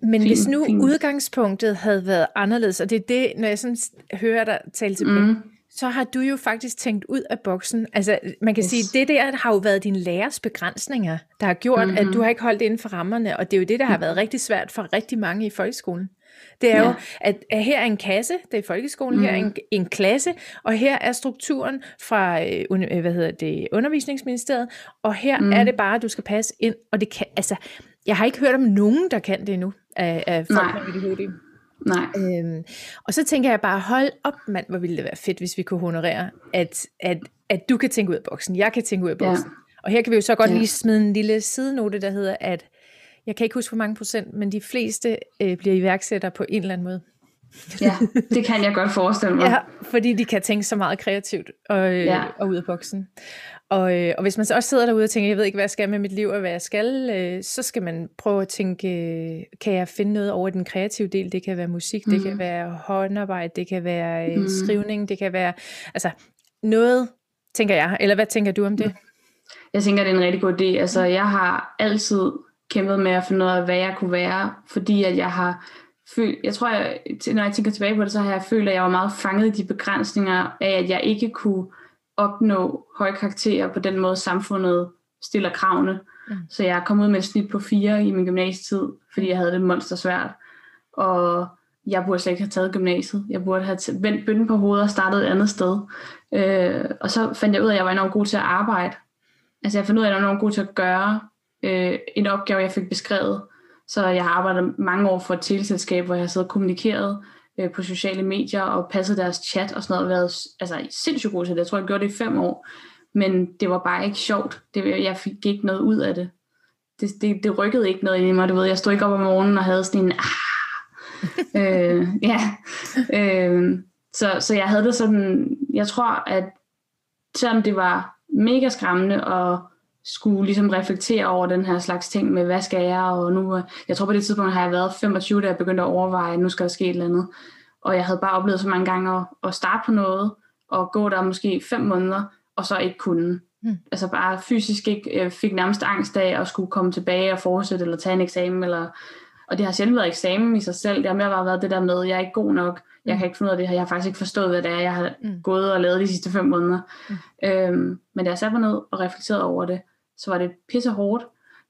Men fin, hvis nu fin... udgangspunktet havde været anderledes, og det er det, når jeg sådan hører dig tale til mm. så har du jo faktisk tænkt ud af boksen. Altså, man kan yes. sige, det der har jo været din lærers begrænsninger, der har gjort, mm-hmm. at du har ikke holdt inden for rammerne, og det er jo det, der har været rigtig svært for rigtig mange i folkeskolen. Det er ja. jo, at, at her er en kasse, det er folkeskolen, mm. her er en, en klasse, og her er strukturen fra øh, øh, hvad hedder det, undervisningsministeriet, og her mm. er det bare, at du skal passe ind, og det kan, altså, jeg har ikke hørt om nogen, der kan det endnu, af, af folk Nej. med ADHD. Nej. Øhm, og så tænker jeg bare, hold op mand, hvor ville det være fedt, hvis vi kunne honorere, at, at, at du kan tænke ud af boksen, jeg kan tænke ud af boksen. Ja. Og her kan vi jo så godt ja. lige smide en lille sidenote, der hedder, at jeg kan ikke huske, hvor mange procent, men de fleste øh, bliver iværksættere på en eller anden måde. Ja, det kan jeg godt forestille mig. Ja, fordi de kan tænke så meget kreativt og, øh, ja. og ud af boksen. Og, øh, og hvis man så også sidder derude og tænker, jeg ved ikke, hvad jeg skal med mit liv, og hvad jeg skal, øh, så skal man prøve at tænke, øh, kan jeg finde noget over den kreative del? Det kan være musik, mm. det kan mm. være håndarbejde, det kan være øh, mm. skrivning, det kan være, altså noget, tænker jeg. Eller hvad tænker du om det? Jeg tænker, det er en rigtig god idé. Altså, jeg har altid kæmpet med at finde ud af, hvad jeg kunne være, fordi at jeg har følt, jeg tror, jeg, når jeg tænker tilbage på det, så har jeg følt, at jeg var meget fanget i de begrænsninger af, at jeg ikke kunne opnå høje karakterer på den måde, samfundet stiller kravene. Mm. Så jeg kom ud med et snit på fire i min gymnasietid, fordi jeg havde det monster svært. Og jeg burde slet ikke have taget gymnasiet. Jeg burde have vendt bønden på hovedet og startet et andet sted. Øh, og så fandt jeg ud af, at jeg var enormt god til at arbejde. Altså jeg fandt ud af, at jeg var enormt god til at gøre øh, en opgave, jeg fik beskrevet. Så jeg har arbejdet mange år for et teleselskab, hvor jeg har siddet og kommunikeret øh, på sociale medier og passet deres chat og sådan noget. Og været altså, sindssygt god til det. Jeg tror, jeg gjorde det i fem år. Men det var bare ikke sjovt. Det, jeg fik ikke noget ud af det. det, det, det rykkede ikke noget i mig, du ved. Jeg stod ikke op om morgenen og havde sådan en, ah, [laughs] øh, ja. Øh, så, så jeg havde det sådan, jeg tror, at selvom det var mega skræmmende og skulle ligesom reflektere over den her slags ting med, hvad skal jeg, og nu, jeg tror på det tidspunkt har jeg været 25, da jeg begyndte at overveje, at nu skal der ske et eller andet. Og jeg havde bare oplevet så mange gange at, at starte på noget, og gå der måske fem måneder, og så ikke kunne. Mm. Altså bare fysisk ikke, jeg fik nærmest angst af at skulle komme tilbage og fortsætte, eller tage en eksamen, eller, og det har sjældent været eksamen i sig selv, det har mere bare været det der med, jeg er ikke god nok, jeg kan ikke finde ud af det her, jeg har faktisk ikke forstået, hvad det er, jeg har mm. gået og lavet de sidste fem måneder. Mm. Øhm, men da jeg satte mig ned og reflekterede over det, så var det pisse hårdt,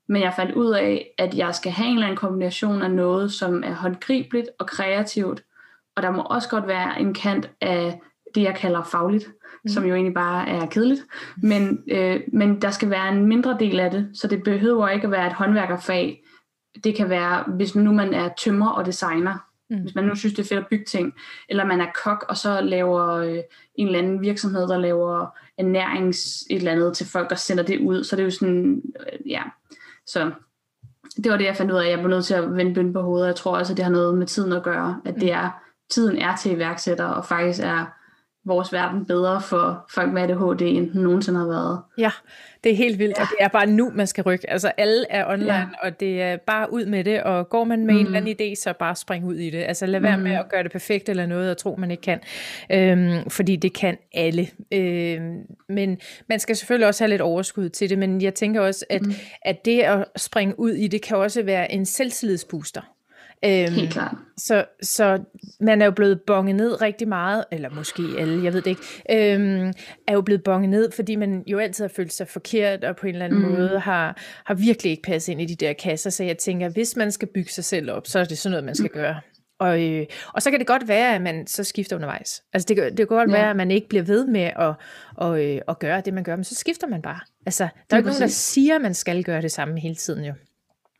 men jeg fandt ud af, at jeg skal have en eller anden kombination af noget, som er håndgribeligt og kreativt, og der må også godt være en kant af det, jeg kalder fagligt, mm. som jo egentlig bare er kedeligt, men, øh, men der skal være en mindre del af det, så det behøver ikke at være et håndværkerfag. Det kan være, hvis nu man er tømrer og designer, Mm. Hvis man nu synes, det er fedt at bygge ting, eller man er kok, og så laver øh, en eller anden virksomhed, der laver ernærings et eller andet til folk, og sender det ud, så det er jo sådan, øh, ja. Så det var det, jeg fandt ud af, at jeg var nødt til at vende bøn på hovedet. Jeg tror også, at det har noget med tiden at gøre, at det mm. er, tiden er til iværksætter, og faktisk er vores verden bedre for folk med ADHD, end den nogensinde har været. Ja, det er helt vildt, ja. og det er bare nu, man skal rykke. Altså alle er online, ja. og det er bare ud med det, og går man med mm. en eller anden idé, så bare spring ud i det. Altså lad være mm. med at gøre det perfekt eller noget, og tro, man ikke kan. Øhm, fordi det kan alle. Øhm, men man skal selvfølgelig også have lidt overskud til det, men jeg tænker også, at, mm. at det at springe ud i det, kan også være en selvtillidsbooster. Øhm, Helt klart. Så, så man er jo blevet bonget ned rigtig meget, eller måske alle, jeg ved det ikke, øhm, er jo blevet bonget ned, fordi man jo altid har følt sig forkert, og på en eller anden mm. måde har, har virkelig ikke passet ind i de der kasser. Så jeg tænker, hvis man skal bygge sig selv op, så er det sådan noget, man skal mm. gøre. Og, øh, og så kan det godt være, at man så skifter undervejs. Altså det, det kan godt ja. være, at man ikke bliver ved med at, og, øh, at gøre det, man gør, men så skifter man bare. Altså, der er jo ikke nogen, der siger, at man skal gøre det samme hele tiden jo.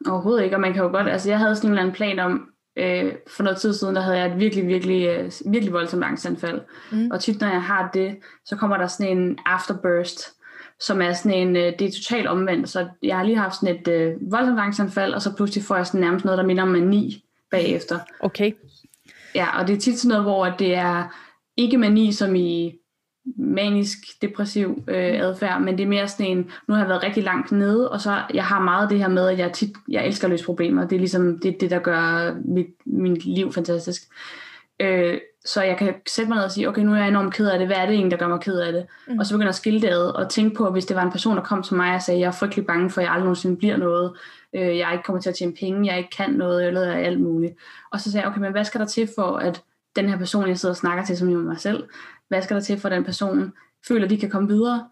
Overhovedet ikke, og man kan jo godt, altså jeg havde sådan en eller anden plan om, øh, for noget tid siden, der havde jeg et virkelig, virkelig, øh, virkelig voldsomt angstanfald. Mm. Og tit når jeg har det, så kommer der sådan en afterburst, som er sådan en, øh, det er totalt omvendt. Så jeg har lige haft sådan et øh, voldsomt angstanfald, og så pludselig får jeg sådan nærmest noget, der minder om mani bagefter. Okay. Ja, og det er tit sådan noget, hvor det er ikke mani som i manisk depressiv øh, adfærd, men det er mere sådan en, nu har jeg været rigtig langt nede, og så jeg har meget det her med, at jeg tit, jeg elsker at løse problemer. Det er ligesom det, det der gør mit, mit liv fantastisk. Øh, så jeg kan sætte mig ned og sige, okay, nu er jeg enormt ked af det. Hvad er det egentlig, der gør mig ked af det? Mm. Og så begynder jeg at skille det ad, og tænke på, hvis det var en person, der kom til mig og sagde, jeg er frygtelig bange for, at jeg aldrig nogensinde bliver noget. Øh, jeg ikke kommer til at tjene penge, jeg ikke kan noget, eller alt muligt. Og så sagde jeg, okay, men hvad skal der til for, at den her person, jeg sidder og snakker til, som jo mig selv, hvad skal der til for, at den person føler, at de kan komme videre?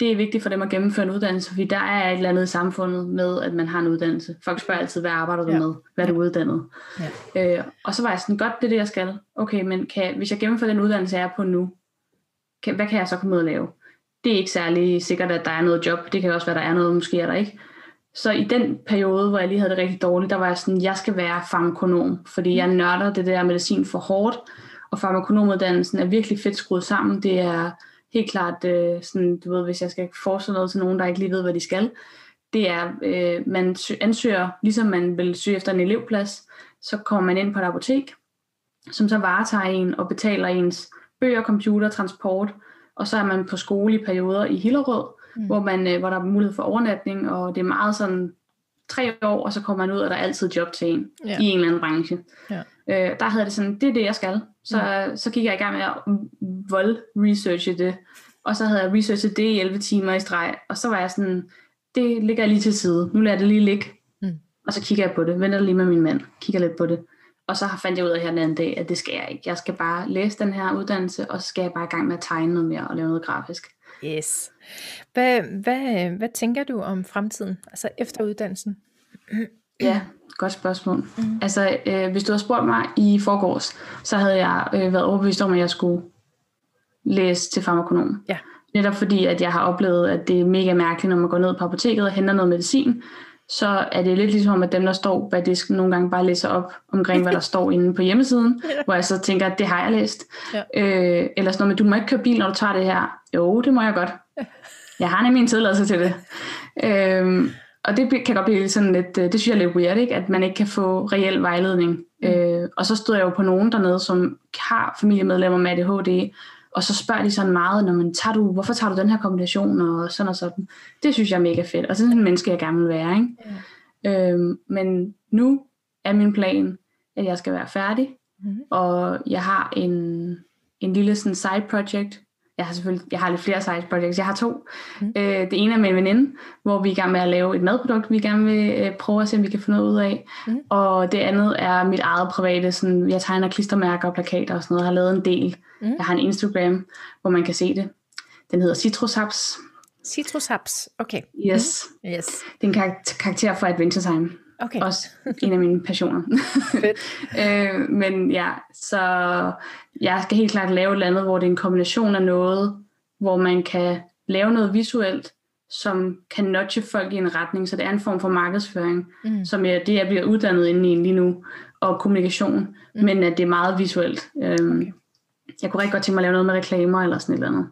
Det er vigtigt for dem at gennemføre en uddannelse, fordi der er et eller andet i samfundet med, at man har en uddannelse. Folk spørger altid, hvad arbejder du ja. med? Hvad er du uddannet? Ja. Øh, og så var jeg sådan, godt, det er det, jeg skal. Okay, men kan, hvis jeg gennemfører den uddannelse, jeg er på nu, kan, hvad kan jeg så komme ud og lave? Det er ikke særlig sikkert, at der er noget job. Det kan også være, der er noget, måske er der ikke. Så i den periode, hvor jeg lige havde det rigtig dårligt, der var jeg sådan, jeg skal være farmakonom, fordi jeg nørder det der medicin for hårdt, og farmakonomuddannelsen er virkelig fedt skruet sammen. Det er helt klart øh, sådan, du ved, hvis jeg skal forestille noget til nogen, der ikke lige ved, hvad de skal, det er, øh, man ansøger, ligesom man vil søge efter en elevplads, så kommer man ind på et apotek, som så varetager en og betaler ens bøger, computer, transport, og så er man på skole i perioder i Hillerød, mm. hvor, man, øh, hvor der er mulighed for overnatning, og det er meget sådan tre år, og så kommer man ud, og der er altid job til en ja. i en eller anden branche. Ja. Øh, der havde det sådan, det er det, jeg skal. Så, mm. så gik jeg i gang med at vold-researche det, og så havde jeg researchet det i 11 timer i streg, og så var jeg sådan, det ligger jeg lige til side, nu lader jeg det lige ligge, mm. og så kigger jeg på det, venter lige med min mand, kigger lidt på det, og så fandt jeg ud af her den anden dag, at det skal jeg ikke. Jeg skal bare læse den her uddannelse, og så skal jeg bare i gang med at tegne noget mere og lave noget grafisk. Yes. Hvad, hvad, hvad tænker du om fremtiden, altså efter uddannelsen? ja, godt spørgsmål. Mm. Altså, øh, hvis du havde spurgt mig i forgårs, så havde jeg øh, været overbevist om, at jeg skulle læse til farmakonom. Ja. Netop fordi, at jeg har oplevet, at det er mega mærkeligt, når man går ned på apoteket og henter noget medicin, så er det lidt ligesom, at dem, der står bag disken, nogle gange bare læser op omkring, hvad der [laughs] står inde på hjemmesiden, ja. hvor jeg så tænker, at det har jeg læst. Ja. Øh, eller sådan noget med, du må ikke køre bil, når du tager det her. Jo, det må jeg godt. [laughs] Jeg har nemlig en tilladelse til det. Øh, og det kan godt blive sådan lidt, det synes jeg er lidt weird, ikke? at man ikke kan få reel vejledning. Mm. Øh, og så stod jeg jo på nogen dernede, som har familiemedlemmer med ADHD, og så spørger de sådan meget, når man tager du, hvorfor tager du den her kombination, og sådan og sådan. Det synes jeg er mega fedt, og sådan en menneske, jeg gerne vil være. Ikke? Ja. Øhm, men nu er min plan, at jeg skal være færdig, mm. og jeg har en, en lille sådan side project, jeg har selvfølgelig jeg har lidt flere side projects. Jeg har to. Mm. Øh, det ene er med en veninde, hvor vi er i gang med at lave et madprodukt, vi gerne vil øh, prøve at se, om vi kan få noget ud af. Mm. Og det andet er mit eget private, sådan, jeg tegner klistermærker og plakater og sådan noget. Jeg har lavet en del. Mm. Jeg har en Instagram, hvor man kan se det. Den hedder Citrushaps. Citrushaps, okay. Yes. Mm. yes. Det er en kar- karakter fra Adventure Time. Okay. Også en af mine passioner. [laughs] Fedt. [laughs] øh, men ja, så jeg skal helt klart lave et andet, hvor det er en kombination af noget, hvor man kan lave noget visuelt, som kan nudge folk i en retning, så det er en form for markedsføring, mm. som jeg, det jeg bliver uddannet inde i lige nu, og kommunikation, mm. men at det er meget visuelt. Øhm, okay. Jeg kunne rigtig godt tænke mig at lave noget med reklamer eller sådan et eller andet.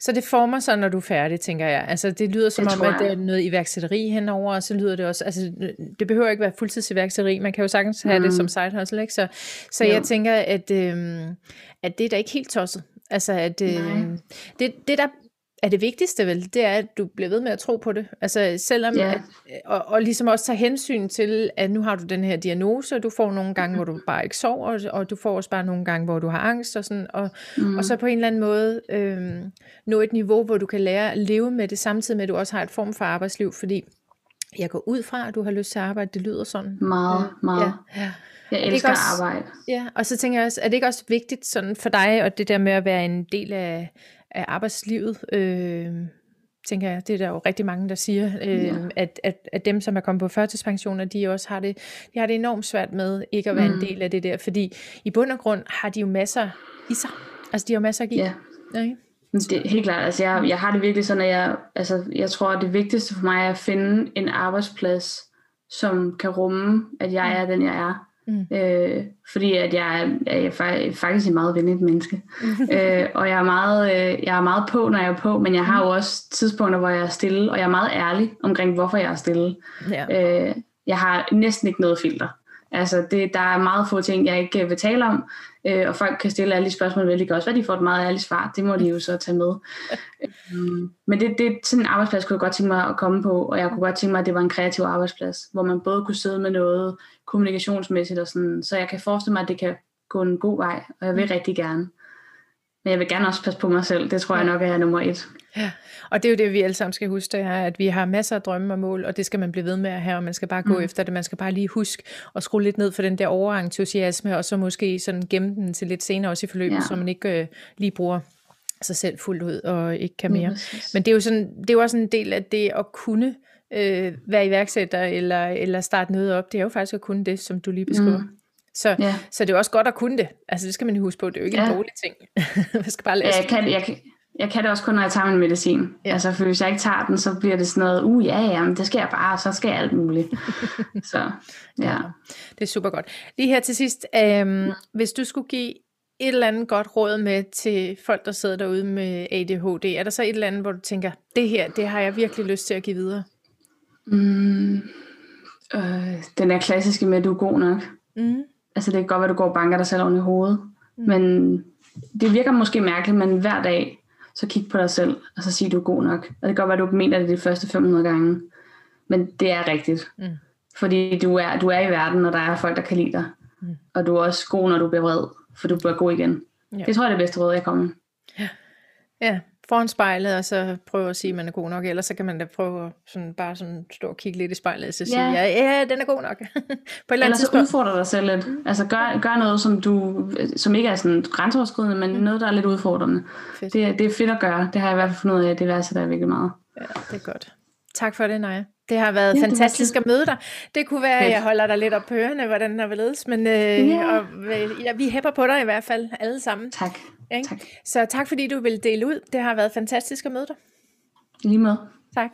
Så det former sig, når du er færdig, tænker jeg. Altså, det lyder som det om, at det er noget iværksætteri henover, og så lyder det også, altså, det behøver ikke være fuldtidsiværksætteri, man kan jo sagtens have mm. det som side hustle, ikke? Så, så jeg tænker, at, øhm, at det er da ikke helt tosset. Altså, at øhm, det, det, der er det vigtigste vel, det er, at du bliver ved med at tro på det. Altså selvom, yeah. at, og, og ligesom også tage hensyn til, at nu har du den her diagnose, og du får nogle gange, hvor du bare ikke sover, og, og du får også bare nogle gange, hvor du har angst, og, sådan, og, mm. og så på en eller anden måde øhm, nå et niveau, hvor du kan lære at leve med det, samtidig med, at du også har et form for arbejdsliv, fordi jeg går ud fra, at du har lyst til at arbejde, det lyder sådan. Meget, meget. Ja, ja. Jeg elsker også, arbejde. Ja, og så tænker jeg også, er det ikke også vigtigt sådan for dig, og det der med at være en del af, af arbejdslivet, øh, tænker jeg, det er der jo rigtig mange, der siger, øh, ja. at, at, at dem, som er kommet på førtidspensioner, de også har det, de har det enormt svært med ikke at være mm. en del af det der, fordi i bund og grund har de jo masser i sig. Altså, de har masser at give. Ja. Okay? Det er helt klart. Altså, jeg, jeg har det virkelig sådan, at jeg, altså, jeg tror, at det vigtigste for mig er at finde en arbejdsplads, som kan rumme, at jeg er den, jeg er. Mm. Øh, fordi at jeg er, er faktisk et meget venligt menneske. [laughs] øh, og jeg er, meget, øh, jeg er meget på, når jeg er på, men jeg har jo mm. også tidspunkter, hvor jeg er stille, og jeg er meget ærlig omkring, hvorfor jeg er stille. Ja. Øh, jeg har næsten ikke noget filter. Altså, det, der er meget få ting, jeg ikke vil tale om, øh, og folk kan stille alle de spørgsmål, kan også være, de får et meget ærligt svar, det må de jo så tage med. um, [laughs] men det, det, sådan en arbejdsplads kunne jeg godt tænke mig at komme på, og jeg kunne godt tænke mig, at det var en kreativ arbejdsplads, hvor man både kunne sidde med noget kommunikationsmæssigt, og sådan, så jeg kan forestille mig, at det kan gå en god vej, og jeg vil mm. rigtig gerne. Men jeg vil gerne også passe på mig selv. Det tror jeg nok er nummer et. Ja, og det er jo det, vi alle sammen skal huske, det her, at vi har masser af drømme og mål, og det skal man blive ved med at have, og man skal bare gå mm. efter det. Man skal bare lige huske at skrue lidt ned for den der overentusiasme, og så måske sådan gemme den til lidt senere også i forløbet, ja. så man ikke øh, lige bruger sig selv fuldt ud og ikke kan mere. Mm, Men det er jo sådan, det er jo også en del af det at kunne øh, være iværksætter eller, eller starte noget op. Det er jo faktisk at kunne det, som du lige beskriver. Mm. Så, ja. så det er også godt at kunne det. Altså det skal man huske på, det er jo ikke ja. en dårlig ting. [laughs] man skal bare læse ja, jeg, kan, jeg, kan, jeg kan det også kun, når jeg tager min medicin. Ja. Altså for hvis jeg ikke tager den, så bliver det sådan noget, uh ja, ja, men det skal jeg bare, så skal jeg alt muligt. [laughs] så ja. ja. Det er super godt. Lige her til sidst, øhm, hvis du skulle give et eller andet godt råd med til folk, der sidder derude med ADHD, er der så et eller andet, hvor du tænker, det her, det har jeg virkelig lyst til at give videre? Mm, øh, den er klassiske med, du er god nok. Mm. Altså det kan godt være, at du går og banker dig selv oven i hovedet. Mm. Men det virker måske mærkeligt, men hver dag, så kig på dig selv, og så sig, du er god nok. Og det kan godt være, du mener det de første 500 gange. Men det er rigtigt. Mm. Fordi du er, du er i verden, og der er folk, der kan lide dig. Mm. Og du er også god, når du bliver vred, for du bliver god igen. Ja. Det tror jeg er det bedste råd, jeg kommer. Ja. ja, foran spejlet, og så prøve at sige, at man er god nok, ellers så kan man da prøve at sådan, bare sådan stå og kigge lidt i spejlet, og så sige, ja, ja, den er god nok. [laughs] På et eller andet så udfordre dig selv lidt. Mm. Altså gør, gør noget, som, du, som ikke er sådan grænseoverskridende, men mm. noget, der er lidt udfordrende. Fedt. Det, det er fedt at gøre. Det har jeg i hvert fald fundet ud af, det værste der virkelig meget. Ja, det er godt. Tak for det, Naja. Det har været ja, fantastisk at møde dig. Det kunne være, at jeg holder dig lidt op på ørerne, hvordan der vil ledes, men øh, ja. og, ja, vi hæpper på dig i hvert fald alle sammen. Tak. Ikke? tak. Så tak fordi du vil dele ud. Det har været fantastisk at møde dig. Lige med. Tak.